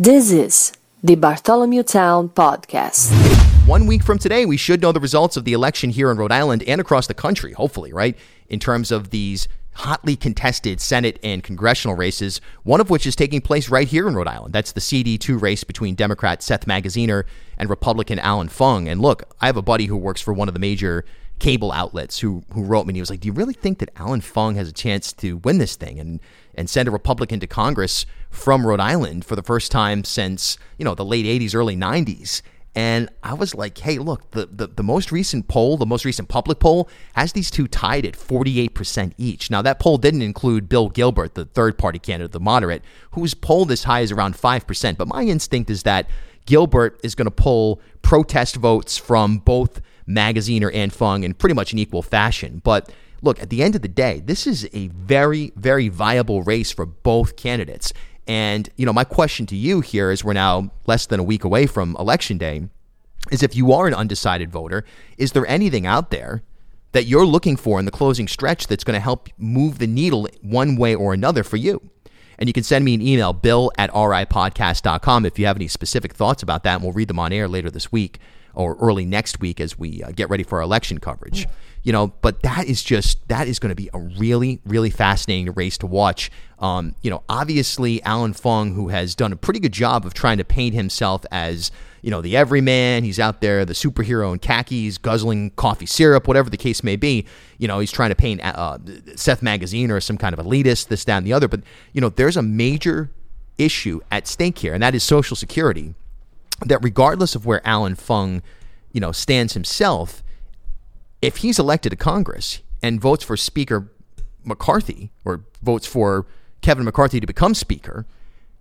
This is the Bartholomew Town Podcast. One week from today, we should know the results of the election here in Rhode Island and across the country, hopefully, right? In terms of these hotly contested Senate and congressional races, one of which is taking place right here in Rhode Island. That's the CD2 race between Democrat Seth Magaziner and Republican Alan Fung. And look, I have a buddy who works for one of the major cable outlets who who wrote me and he was like, "Do you really think that Alan Fung has a chance to win this thing and and send a Republican to Congress from Rhode Island for the first time since, you know, the late 80s, early 90s?" And I was like, hey, look, the, the, the, most recent poll, the most recent public poll, has these two tied at 48% each. Now, that poll didn't include Bill Gilbert, the third party candidate, the moderate, who's polled as high as around 5%. But my instinct is that Gilbert is going to pull protest votes from both Magaziner and Fung in pretty much an equal fashion. But look, at the end of the day, this is a very, very viable race for both candidates. And, you know, my question to you here is we're now less than a week away from election day is if you are an undecided voter, is there anything out there that you're looking for in the closing stretch that's going to help move the needle one way or another for you? And you can send me an email, bill at ripodcast.com, if you have any specific thoughts about that, and we'll read them on air later this week or early next week as we uh, get ready for our election coverage. You know, but that is just that is going to be a really really fascinating race to watch. Um, you know, obviously Alan Fung, who has done a pretty good job of trying to paint himself as you know the everyman. He's out there, the superhero in khakis, guzzling coffee syrup, whatever the case may be. You know, he's trying to paint uh, Seth Magaziner some kind of elitist, this, that, and the other. But you know, there's a major issue at stake here, and that is Social Security that regardless of where Alan Fung, you know, stands himself, if he's elected to Congress and votes for Speaker McCarthy or votes for Kevin McCarthy to become Speaker,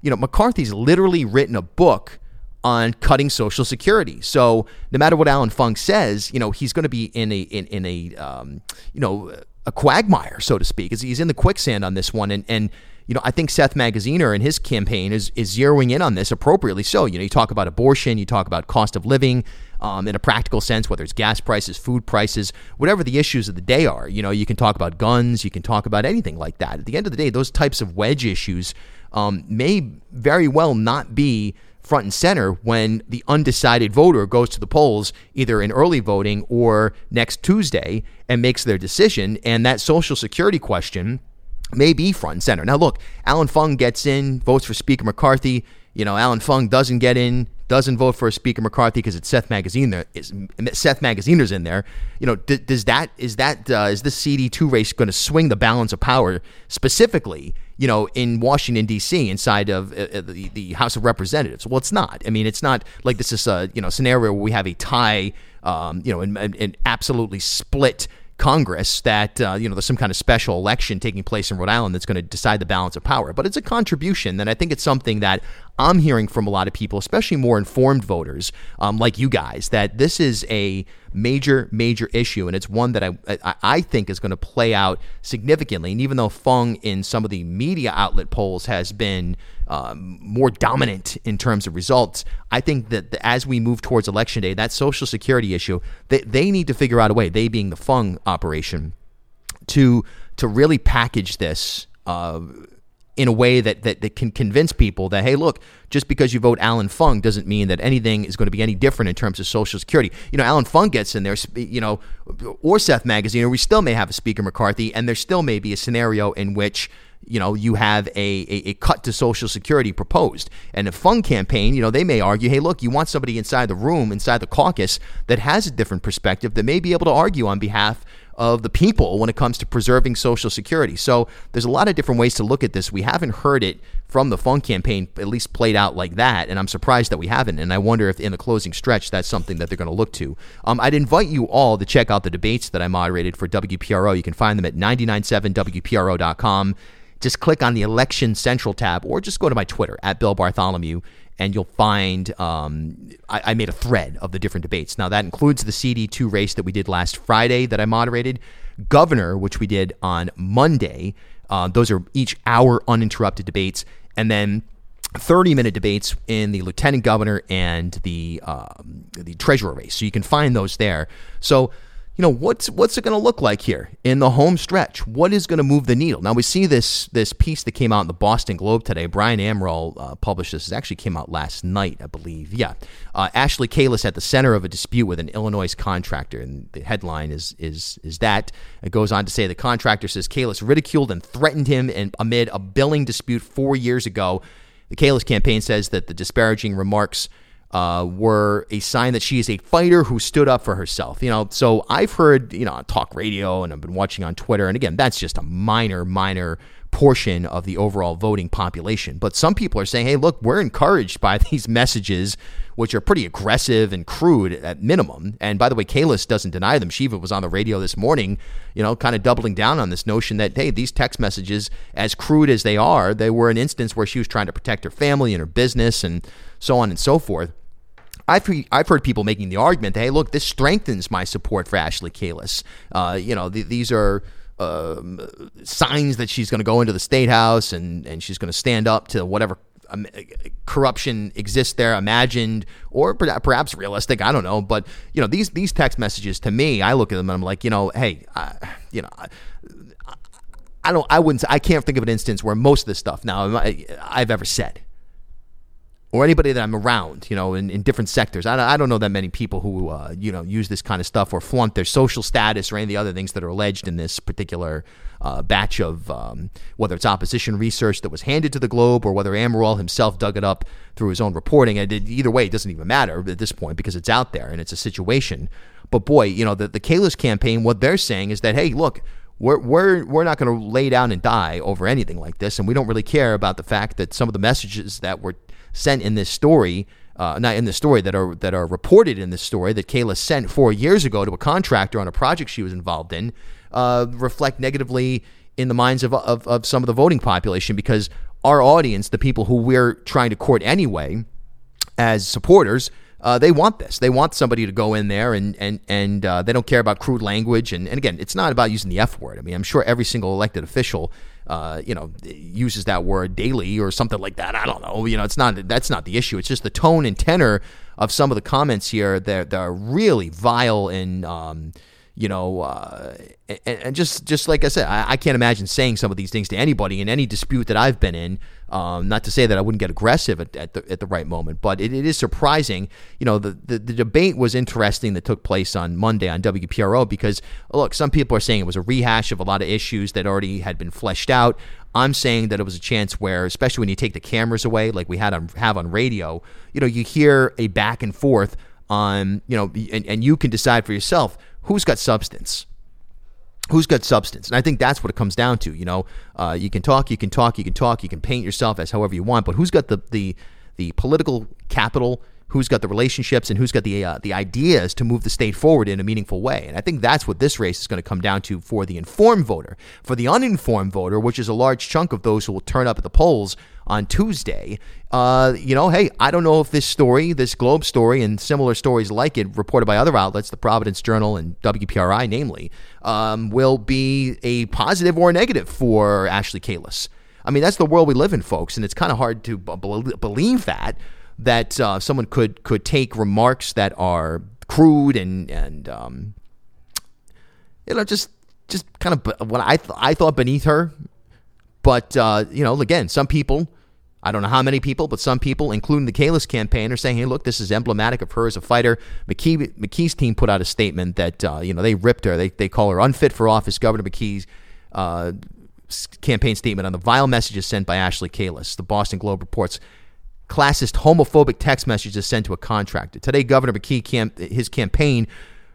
you know, McCarthy's literally written a book on cutting Social Security. So no matter what Alan Fung says, you know, he's going to be in a in, in a um, you know a quagmire, so to speak. He's in the quicksand on this one, and and you know, I think Seth Magaziner and his campaign is is zeroing in on this appropriately. So, you know, you talk about abortion, you talk about cost of living um, in a practical sense, whether it's gas prices, food prices, whatever the issues of the day are. You know, you can talk about guns, you can talk about anything like that. At the end of the day, those types of wedge issues um, may very well not be front and center when the undecided voter goes to the polls either in early voting or next Tuesday and makes their decision. And that Social Security question may be front and center. Now, look, Alan Fung gets in, votes for Speaker McCarthy. You know, Alan Fung doesn't get in, doesn't vote for Speaker McCarthy because it's Seth Magaziner there. Is Seth Magaziner's in there? You know, d- does that is that uh, is this CD two race going to swing the balance of power specifically? You know, in Washington D.C. inside of uh, uh, the, the House of Representatives. Well, it's not. I mean, it's not like this is a you know scenario where we have a tie. Um, you know, an absolutely split Congress that uh, you know there's some kind of special election taking place in Rhode Island that's going to decide the balance of power. But it's a contribution, and I think it's something that I'm hearing from a lot of people, especially more informed voters um, like you guys, that this is a major, major issue, and it's one that I I, think is going to play out significantly. And even though Fung in some of the media outlet polls has been um, more dominant in terms of results, I think that as we move towards election day, that Social Security issue, they, they need to figure out a way. They being the Fung operation to to really package this. Uh, in a way that, that, that can convince people that, hey, look, just because you vote Alan Fung doesn't mean that anything is going to be any different in terms of Social Security. You know, Alan Fung gets in there, you know, or Seth Magaziner, or we still may have a Speaker McCarthy, and there still may be a scenario in which you know, you have a, a, a, cut to Social Security proposed. And a Fung campaign, you know, they may argue, hey, look, you want somebody inside the room, inside the caucus, that has a different perspective, that may be able to argue on behalf of the people when it comes to preserving Social Security. So there's a lot of different ways to look at this. We haven't heard it from the Fung campaign, at least played out like that, and I'm surprised that we haven't. And I wonder if in the closing stretch, that's something that they're going to look to. Um, I'd invite you all to check out the debates that I moderated for WPRO. You can find them at 997WPRO.com just click on the Election Central tab or just go to my Twitter at Bill Bartholomew and you'll find um, I, I, made a thread of the different debates. Now, that includes the CD2 race that we did last Friday that I moderated, Governor, which we did on Monday. Uh, those are each hour uninterrupted debates. And then 30 minute debates in the lieutenant governor and the um, the treasurer race. So you can find those there. So you know what's what's it going to look like here in the home stretch? What is going to move the needle? Now we see this this piece that came out in the Boston Globe today. Brian Amaral uh, published this. It actually came out last night, I believe. Yeah, uh, Ashley Kalus at the center of a dispute with an Illinois contractor, and the headline is is is that it goes on to say the contractor says Kalus ridiculed and threatened him and amid a billing dispute four years ago. The Kalus campaign says that the disparaging remarks uh, were a sign that she is a fighter who stood up for herself. You know, so I've heard, you know, on talk radio and I've been watching on Twitter. And again, that's just a minor, minor portion of the overall voting population. But some people are saying, hey, look, we're encouraged by these messages, which are pretty aggressive and crude at minimum. And by the way, Kalus doesn't deny them. Shiva was on the radio this morning, you know, kind of doubling down on this notion that, hey, these text messages, as crude as they are, they were an instance where she was trying to protect her family and her business and so on and so forth. I've, I've heard people making the argument that, hey, look, this strengthens my support for Ashley Kalus. Uh, you know, th- these are um, signs that she's going to go into the state house and, and she's going to stand up to whatever um, corruption exists there, imagined or perhaps realistic. I don't know, but you know these these text messages to me, I look at them and I'm like, you know, hey, I, you know. I, I don't. I wouldn't. I can't think of an instance where most of this stuff now I've ever said or anybody that I'm around, you know, in, in different sectors. I, I don't know that many people who, uh, you know, use this kind of stuff or flaunt their social status or any of the other things that are alleged in this particular uh, batch of um, whether it's opposition research that was handed to the Globe or whether Amaral himself dug it up through his own reporting. And it, either way, it doesn't even matter at this point because it's out there and it's a situation. But boy, you know, the, the Kalus campaign, what they're saying is that, hey, look, we're, we're, we're not going to lay down and die over anything like this. And we don't really care about the fact that some of the messages that were sent in this story, uh, not in the story that are that are reported in this story that Kalus sent four years ago to a contractor on a project she was involved in, uh, reflect negatively in the minds of, of, of some of the voting population because our audience, the people who we're trying to court anyway, as supporters, uh, they want this. They want somebody to go in there and and and uh, they don't care about crude language. And, and again, it's not about using the F word. I mean, I'm sure every single elected official, uh, you know, uses that word daily or something like that. I don't know. You know, it's not that's not the issue. It's just the tone and tenor of some of the comments here. They're they're really vile and. Um, you know, uh, and, and, just just like I said, I, I, can't imagine saying some of these things to anybody in any dispute that I've been in. Um, not to say that I wouldn't get aggressive at, at, the, at the right moment, but it, it is surprising. You know, the, the, the debate was interesting that took place on Monday on WPRO because look, some people are saying it was a rehash of a lot of issues that already had been fleshed out. I'm saying that it was a chance where, especially when you take the cameras away, like we had on have on radio, you know, you hear a back and forth on, you know, and, and you can decide for yourself who's got substance? Who's got substance? And i think that's what it comes down to you know? Uh, you can talk you can talk you can talk you can paint yourself as however you want but who's got the the the political capital who's got the relationships and who's got the uh, the ideas to move the state forward in a meaningful way. And I think that's what this race is going to come down to for the informed voter. For the uninformed voter, which is a large chunk of those who will turn up at the polls on Tuesday, uh, you know, hey, I don't know if this story, this Globe story, and similar stories like it reported by other outlets, the Providence Journal and WPRI, namely, um, will be a positive or a negative for Ashley Kalus. I mean, that's the world we live in, folks, and it's kind of hard to b- believe that that uh, someone could could take remarks that are crude and and um, you know just just kind of what I th- I thought beneath her, but uh, you know again some people. I don't know how many people, but some people, including the Kalus campaign, are saying, "Hey, look, this is emblematic of her as a fighter." McKee, McKee's team put out a statement that uh, you know they ripped her. They they call her unfit for office. Governor McKee's uh, campaign statement on the vile messages sent by Ashley Kalus. The Boston Globe reports classist, homophobic text messages sent to a contractor. Today, Governor McKee, his campaign,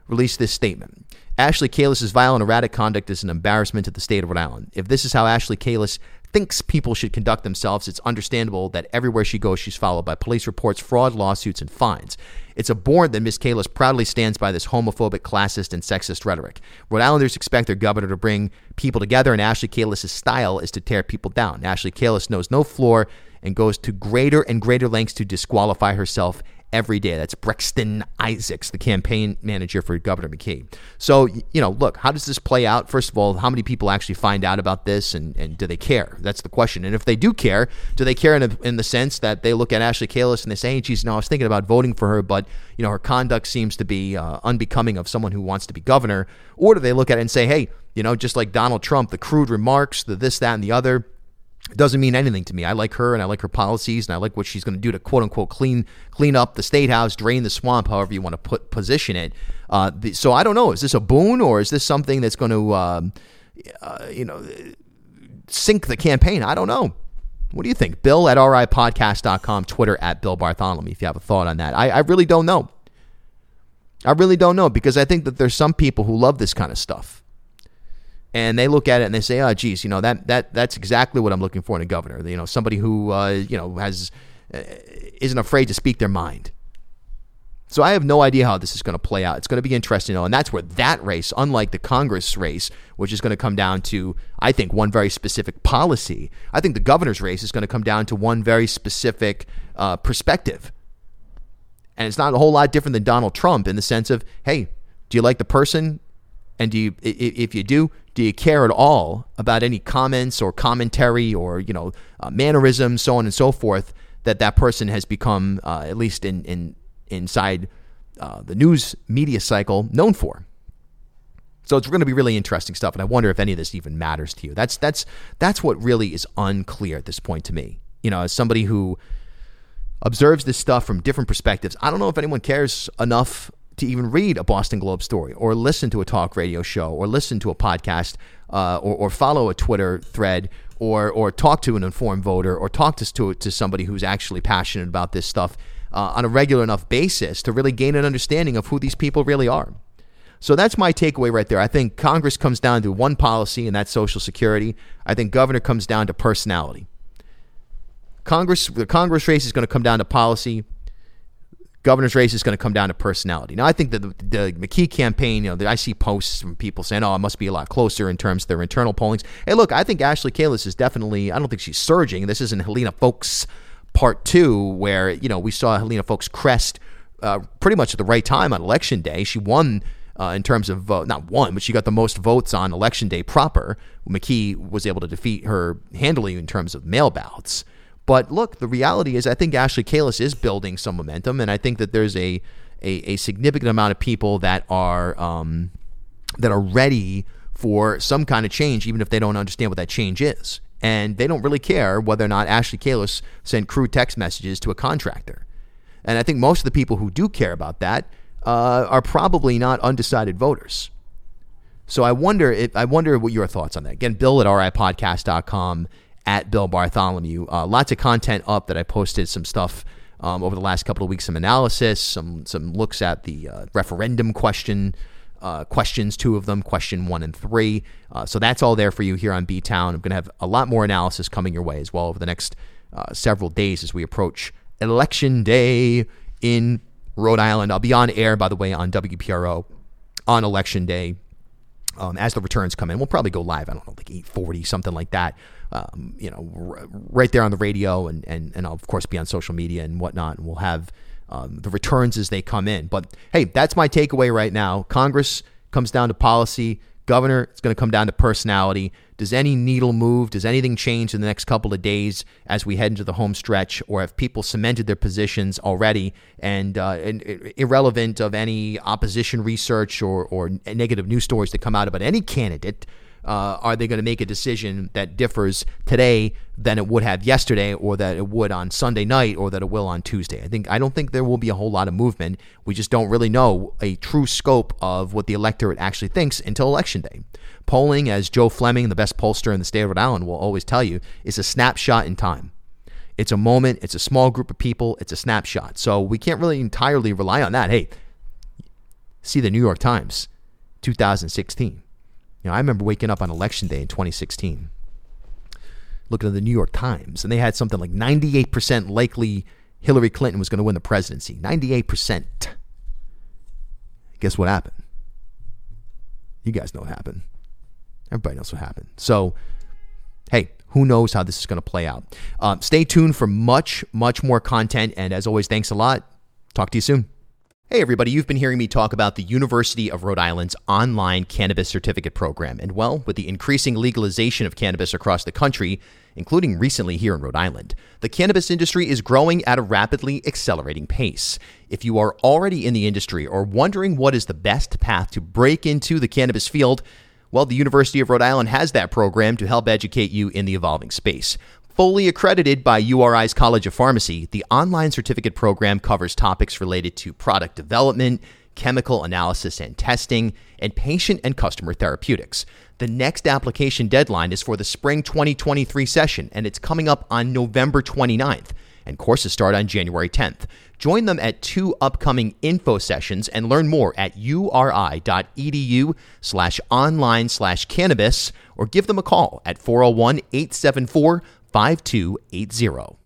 released this statement. Ashley Kalus' violent, erratic conduct is an embarrassment to the state of Rhode Island. If this is how Ashley Kalus thinks people should conduct themselves, it's understandable that everywhere she goes, she's followed by police reports, fraud, lawsuits, and fines. It's abhorrent that Ms. Kalus proudly stands by this homophobic, classist, and sexist rhetoric. Rhode Islanders expect their governor to bring people together, and Ashley Kalus' style is to tear people down. Ashley Kalus knows no floor and goes to greater and greater lengths to disqualify herself every day. That's Brexton Isaacs, the campaign manager for Governor McKee. So, you know, look, how does this play out? First of all, how many people actually find out about this and, and do they care? That's the question. And if they do care, do they care in, a, in the sense that they look at Ashley Kalus and they say, hey, geez, no, I was thinking about voting for her, but, you know, her conduct seems to be uh, unbecoming of someone who wants to be governor? Or do they look at it and say, hey, you know, just like Donald Trump, the crude remarks, the this, that, and the other, it doesn't mean anything to me. I like her and I like her policies and I like what she's going to do to quote unquote clean clean up the state house, drain the swamp, however you want to put position it. Uh, the, so I don't know. Is this a boon or is this something that's going to um, uh, you know sink the campaign? I don't know. What do you think? Bill at ripodcast.com, Twitter at Bill Bartholomew, if you have a thought on that. I, I really don't know. I really don't know because I think that there's some people who love this kind of stuff and they look at it and they say, "Oh, geez, you know that that that's exactly what I'm looking for in a governor. You know, somebody who uh, you know has uh, isn't afraid to speak their mind." So I have no idea how this is going to play out. It's going to be interesting, though, and that's where that race, unlike the Congress race, which is going to come down to, I think, one very specific policy. I think the governor's race is going to come down to one very specific uh, perspective, and it's not a whole lot different than Donald Trump in the sense of, hey, do you like the person? And do you, if you do, do you care at all about any comments or commentary or you know uh, mannerisms, so on and so forth, that that person has become, uh, at least in, in inside uh, the news media cycle, known for? So it's going to be really interesting stuff, and I wonder if any of this even matters to you. That's that's that's what really is unclear at this point to me. You know, as somebody who observes this stuff from different perspectives, I don't know if anyone cares enough to even read a Boston Globe story or listen to a talk radio show or listen to a podcast uh, or, or, follow a Twitter thread or, or talk to an informed voter or talk to, to, to somebody who's actually passionate about this stuff uh, on a regular enough basis to really gain an understanding of who these people really are. So that's my takeaway right there. I think Congress comes down to one policy, and that's Social Security. I think governor comes down to personality. Congress, the Congress race is going to come down to policy governor's race is going to come down to personality. Now, I think that the, the McKee campaign, you know, I see posts from people saying, "Oh, it must be a lot closer in terms of their internal pollings." Hey, look, I think Ashley Kalus is definitely. I don't think she's surging. This isn't Helena Foulkes part two, where you know we saw Helena Foulkes crest uh, pretty much at the right time on election day. She won. Uh, in terms of vote, not one, but she got the most votes on election day proper. McKee was able to defeat her handily in terms of mail ballots. But look, the reality is, I think Ashley Kalus is building some momentum, and I think that there's a a, a significant amount of people that are um, that are ready for some kind of change, even if they don't understand what that change is, and they don't really care whether or not Ashley Kalus sent crude text messages to a contractor. And I think most of the people who do care about that uh, are probably not undecided voters. So I wonder if I wonder what your thoughts on that. Again, Bill at ripodcast.com at Bill Bartholomew. Uh, lots of content up that I posted some stuff um, over the last couple of weeks, some analysis, some some looks at the uh, referendum question. Uh, questions, two of them, question one and three. Uh, so that's all there for you here on B Town. I'm going to have a lot more analysis coming your way as well over the next uh, several days as we approach election day in Rhode Island. I'll be on air, by the way, on WPRO on election day um, as the returns come in. We'll probably go live. I don't know, like 8:40, something like that um, you know, r- right there on the radio, and, and and I'll of course be on social media and whatnot, and we'll have um, the returns as they come in. But hey, that's my takeaway right now. Congress comes down to policy. Governor, it's going to come down to personality. Does any needle move? Does anything change in the next couple of days as we head into the home stretch, or have people cemented their positions already? And, uh, and irrelevant of any opposition research or, or negative news stories that come out about any candidate, uh, are they going to make a decision that differs today than it would have yesterday, or that it would on Sunday night, or that it will on Tuesday? I think I don't think there will be a whole lot of movement. We just don't really know a true scope of what the electorate actually thinks until election day. Polling, as Joe Fleming, the best pollster in the state of Rhode Island, will always tell you, is a snapshot in time. It's a moment. It's a small group of people. It's a snapshot. So we can't really entirely rely on that. Hey, see the New York Times, 2016. You know, I remember waking up on election day in 2016, looking at the New York Times, and they had something like 98% likely Hillary Clinton was going to win the presidency. 98%. Guess what happened? You guys know what happened. Everybody knows what happened. So, hey, who knows how this is going to play out? Um, stay tuned for much, much more content. And as always, thanks a lot. Talk to you soon. Hey, everybody, you've been hearing me talk about the University of Rhode Island's online cannabis certificate program. And well, with the increasing legalization of cannabis across the country, including recently here in Rhode Island, the cannabis industry is growing at a rapidly accelerating pace. If you are already in the industry or wondering what is the best path to break into the cannabis field, well, the University of Rhode Island has that program to help educate you in the evolving space. Fully accredited by URI's College of Pharmacy, the online certificate program covers topics related to product development, chemical analysis and testing, and patient and customer therapeutics. The next application deadline is for the spring 2023 session, and it's coming up on November 29th, and courses start on January 10th. Join them at two upcoming info sessions and learn more at uri.edu slash online slash cannabis or give them a call at 401 874 5280.